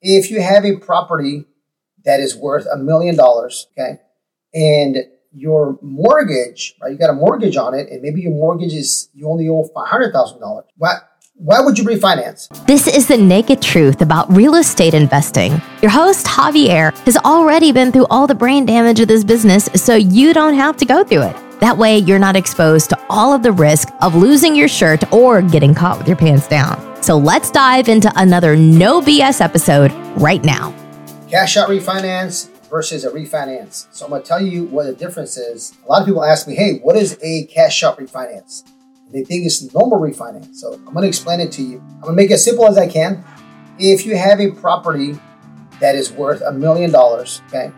If you have a property that is worth a million dollars, okay, and your mortgage, right? You got a mortgage on it, and maybe your mortgage is you only owe five hundred thousand dollars. Why? Why would you refinance? This is the naked truth about real estate investing. Your host, Javier, has already been through all the brain damage of this business, so you don't have to go through it. That way, you're not exposed to all of the risk of losing your shirt or getting caught with your pants down. So let's dive into another no BS episode right now. Cash out refinance versus a refinance. So I'm going to tell you what the difference is. A lot of people ask me, hey, what is a cash out refinance? They think it's normal refinance. So I'm going to explain it to you. I'm going to make it as simple as I can. If you have a property that is worth a million dollars, okay,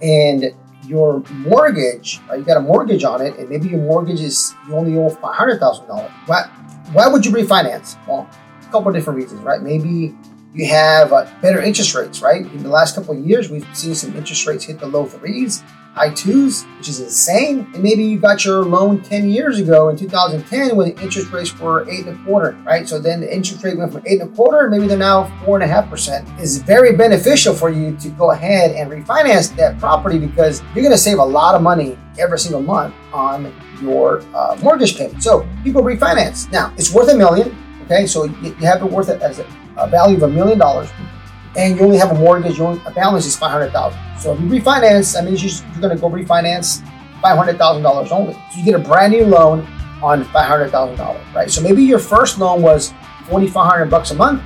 and your mortgage, right, you got a mortgage on it, and maybe your mortgage is you only owe five hundred thousand dollars. Why? Why would you refinance? Well, couple different reasons, right? Maybe you have uh, better interest rates, right? In the last couple of years, we've seen some interest rates hit the low threes, high twos, which is insane. And maybe you got your loan 10 years ago in 2010 when the interest rates were eight and a quarter, right? So then the interest rate went from eight and a quarter, maybe they're now four and a half percent. Is very beneficial for you to go ahead and refinance that property because you're going to save a lot of money every single month on your uh, mortgage payment. So people refinance. Now it's worth a million. Okay, so you have it worth it as a a value of a million dollars, and you only have a mortgage, your balance is five hundred thousand. So if you refinance, that means you're going to go refinance five hundred thousand dollars only. So you get a brand new loan on five hundred thousand dollars, right? So maybe your first loan was forty five hundred bucks a month.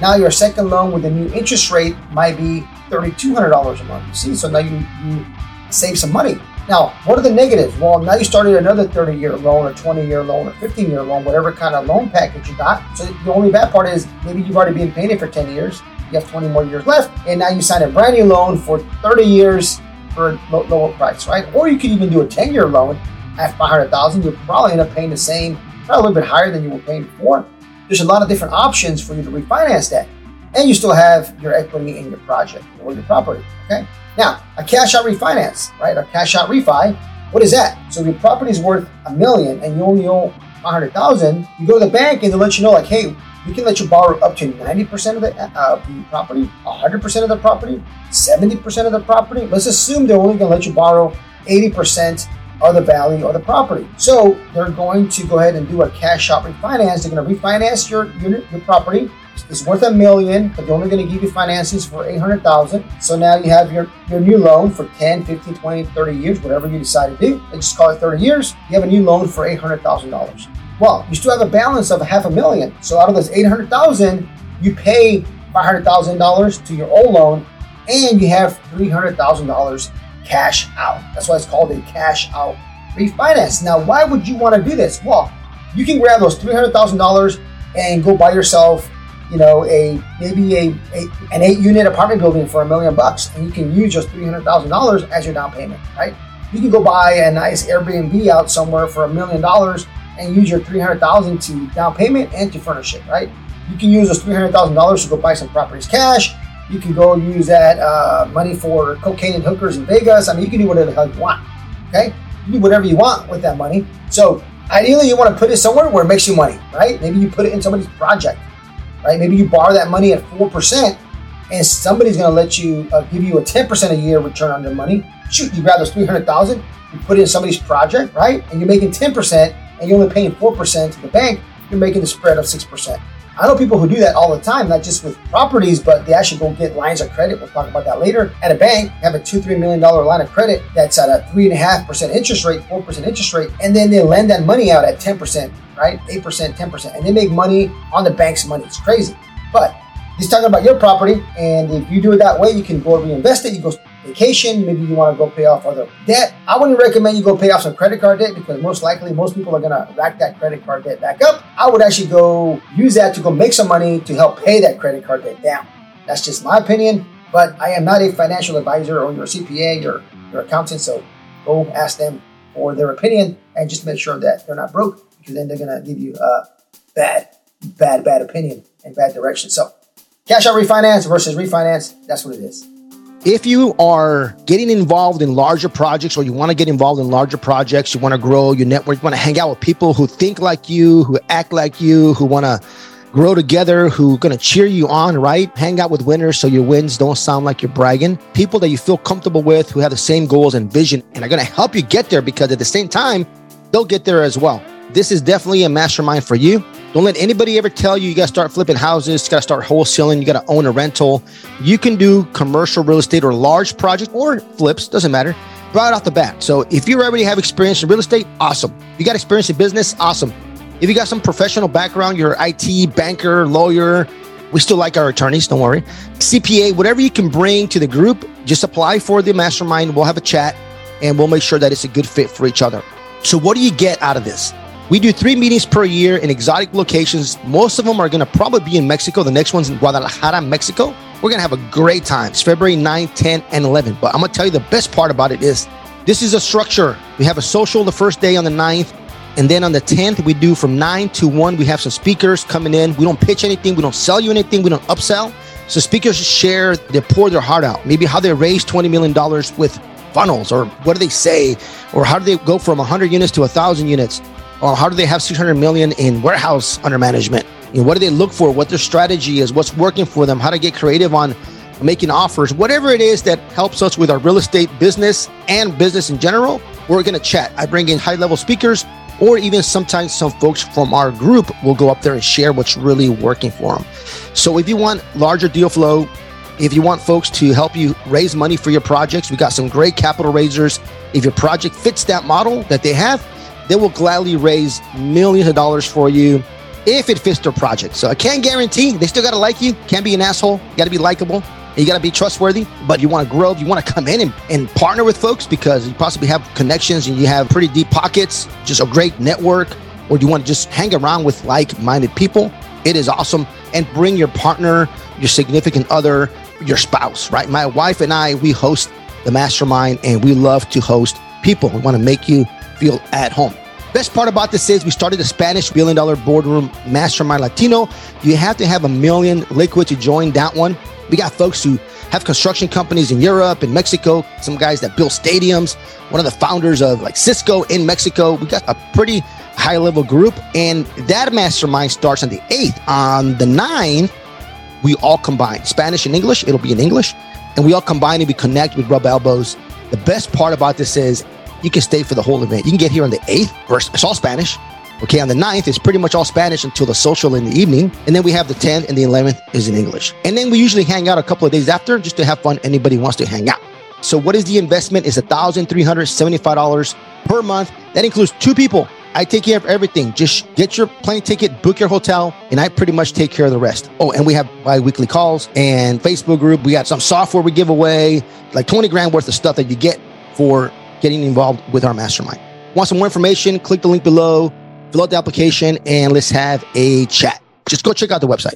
Now your second loan with the new interest rate might be thirty two hundred dollars a month. You see, so now you, you save some money. Now, what are the negatives? Well, now you started another 30 year loan, or 20 year loan, or 15 year loan, whatever kind of loan package you got. So the only bad part is maybe you've already been paying it for 10 years, you have 20 more years left, and now you sign a brand new loan for 30 years for a lower price, right? Or you could even do a 10 year loan at 500,000. You'll probably end up paying the same, probably a little bit higher than you were paying before. There's a lot of different options for you to refinance that. And you still have your equity in your project or your property, okay? Now, a cash out refinance, right? A cash out refi, what is that? So your property is worth a million and you only owe 100,000, you go to the bank and they'll let you know like, hey, we can let you borrow up to 90% of the, uh, the property, 100% of the property, 70% of the property. Let's assume they're only going to let you borrow 80% of the value of the property. So they're going to go ahead and do a cash out refinance. They're going to refinance your, your, your property it's worth a million, but they're only going to give you financings for 800,000. So now you have your, your new loan for 10, 15, 20, 30 years, whatever you decide to do. Let's just call it 30 years. You have a new loan for $800,000. Well, you still have a balance of half a million. So out of those 800,000, you pay $500,000 to your old loan and you have $300,000 cash out. That's why it's called a cash out refinance. Now, why would you want to do this? Well, you can grab those $300,000 and go buy yourself you know, a maybe a, a an eight unit apartment building for a million bucks, and you can use just three hundred thousand dollars as your down payment, right? You can go buy a nice Airbnb out somewhere for a million dollars and use your three hundred thousand to down payment and to furnish it, right? You can use those three hundred thousand dollars to go buy some properties cash. You can go use that uh, money for cocaine and hookers in Vegas. I mean, you can do whatever the hell you want. Okay, you do whatever you want with that money. So ideally, you want to put it somewhere where it makes you money, right? Maybe you put it in somebody's project right? Maybe you borrow that money at 4% and somebody's going to let you uh, give you a 10% a year return on your money. Shoot, you grab those 300,000, you put it in somebody's project, right? And you're making 10% and you're only paying 4% to the bank, you're making the spread of 6%. I know people who do that all the time, not just with properties, but they actually go get lines of credit. We'll talk about that later. At a bank, have a two, three million dollar line of credit that's at a three and a half percent interest rate, four percent interest rate, and then they lend that money out at 10%, right? 8%, 10%, and they make money on the bank's money. It's crazy. But he's talking about your property, and if you do it that way, you can go reinvest it. You go vacation, maybe you want to go pay off other debt. I wouldn't recommend you go pay off some credit card debt because most likely most people are going to rack that credit card debt back up. I would actually go use that to go make some money to help pay that credit card debt down. That's just my opinion, but I am not a financial advisor or your CPA or your accountant, so go ask them for their opinion and just make sure that they're not broke because then they're to give you a bad, bad, bad opinion and bad direction. So cash out refinance versus refinance, that's what it is if you are getting involved in larger projects or you want to get involved in larger projects, you want to grow your network, you want to hang out with people who think like you, who act like you, who want to grow together, who are going to cheer you on, right? Hang out with winners so your wins don't sound like you're bragging. People that you feel comfortable with who have the same goals and vision and are going to help you get there because at the same time, they'll get there as well. This is definitely a mastermind for you. Don't let anybody ever tell you you got to start flipping houses, you got to start wholesaling, you got to own a rental. You can do commercial real estate or large projects or flips, doesn't matter, right off the bat. So if you already have experience in real estate, awesome. You got experience in business, awesome. If you got some professional background, you're IT, banker, lawyer, we still like our attorneys, don't worry. CPA, whatever you can bring to the group, just apply for the mastermind. We'll have a chat and we'll make sure that it's a good fit for each other. So, what do you get out of this? We do three meetings per year in exotic locations. Most of them are going to probably be in Mexico. The next one's in Guadalajara, Mexico. We're going to have a great time. It's February 9, 10, and 11. But I'm going to tell you the best part about it is this is a structure. We have a social the first day on the 9th. And then on the 10th, we do from 9 to 1. We have some speakers coming in. We don't pitch anything. We don't sell you anything. We don't upsell. So speakers share, they pour their heart out. Maybe how they raised $20 million with funnels or what do they say? Or how do they go from 100 units to 1,000 units? Or how do they have 600 million in warehouse under management? You know, what do they look for? What their strategy is? What's working for them? How to get creative on making offers? Whatever it is that helps us with our real estate business and business in general, we're going to chat. I bring in high level speakers, or even sometimes some folks from our group will go up there and share what's really working for them. So if you want larger deal flow, if you want folks to help you raise money for your projects, we got some great capital raisers. If your project fits that model that they have, they will gladly raise millions of dollars for you if it fits their project. So I can't guarantee they still got to like you. Can't be an asshole. You got to be likable. You got to be trustworthy, but you want to grow. You want to come in and, and partner with folks because you possibly have connections and you have pretty deep pockets, just a great network, or you want to just hang around with like minded people? It is awesome. And bring your partner, your significant other, your spouse, right? My wife and I, we host the mastermind and we love to host people. We want to make you feel at home. Best part about this is we started the Spanish billion dollar boardroom mastermind Latino. You have to have a million liquid to join that one. We got folks who have construction companies in Europe and Mexico, some guys that build stadiums, one of the founders of like Cisco in Mexico. We got a pretty high level group. And that mastermind starts on the 8th. On the 9th, we all combine Spanish and English. It'll be in English. And we all combine and we connect with rub elbows. The best part about this is you can stay for the whole event. You can get here on the 8th, it's all Spanish. Okay, on the 9th, it's pretty much all Spanish until the social in the evening. And then we have the 10th and the 11th is in English. And then we usually hang out a couple of days after just to have fun. Anybody wants to hang out. So, what is the investment? Is $1,375 per month. That includes two people. I take care of everything. Just get your plane ticket, book your hotel, and I pretty much take care of the rest. Oh, and we have bi weekly calls and Facebook group. We got some software we give away, like 20 grand worth of stuff that you get for getting involved with our mastermind. Want some more information? Click the link below, fill out the application, and let's have a chat. Just go check out the website.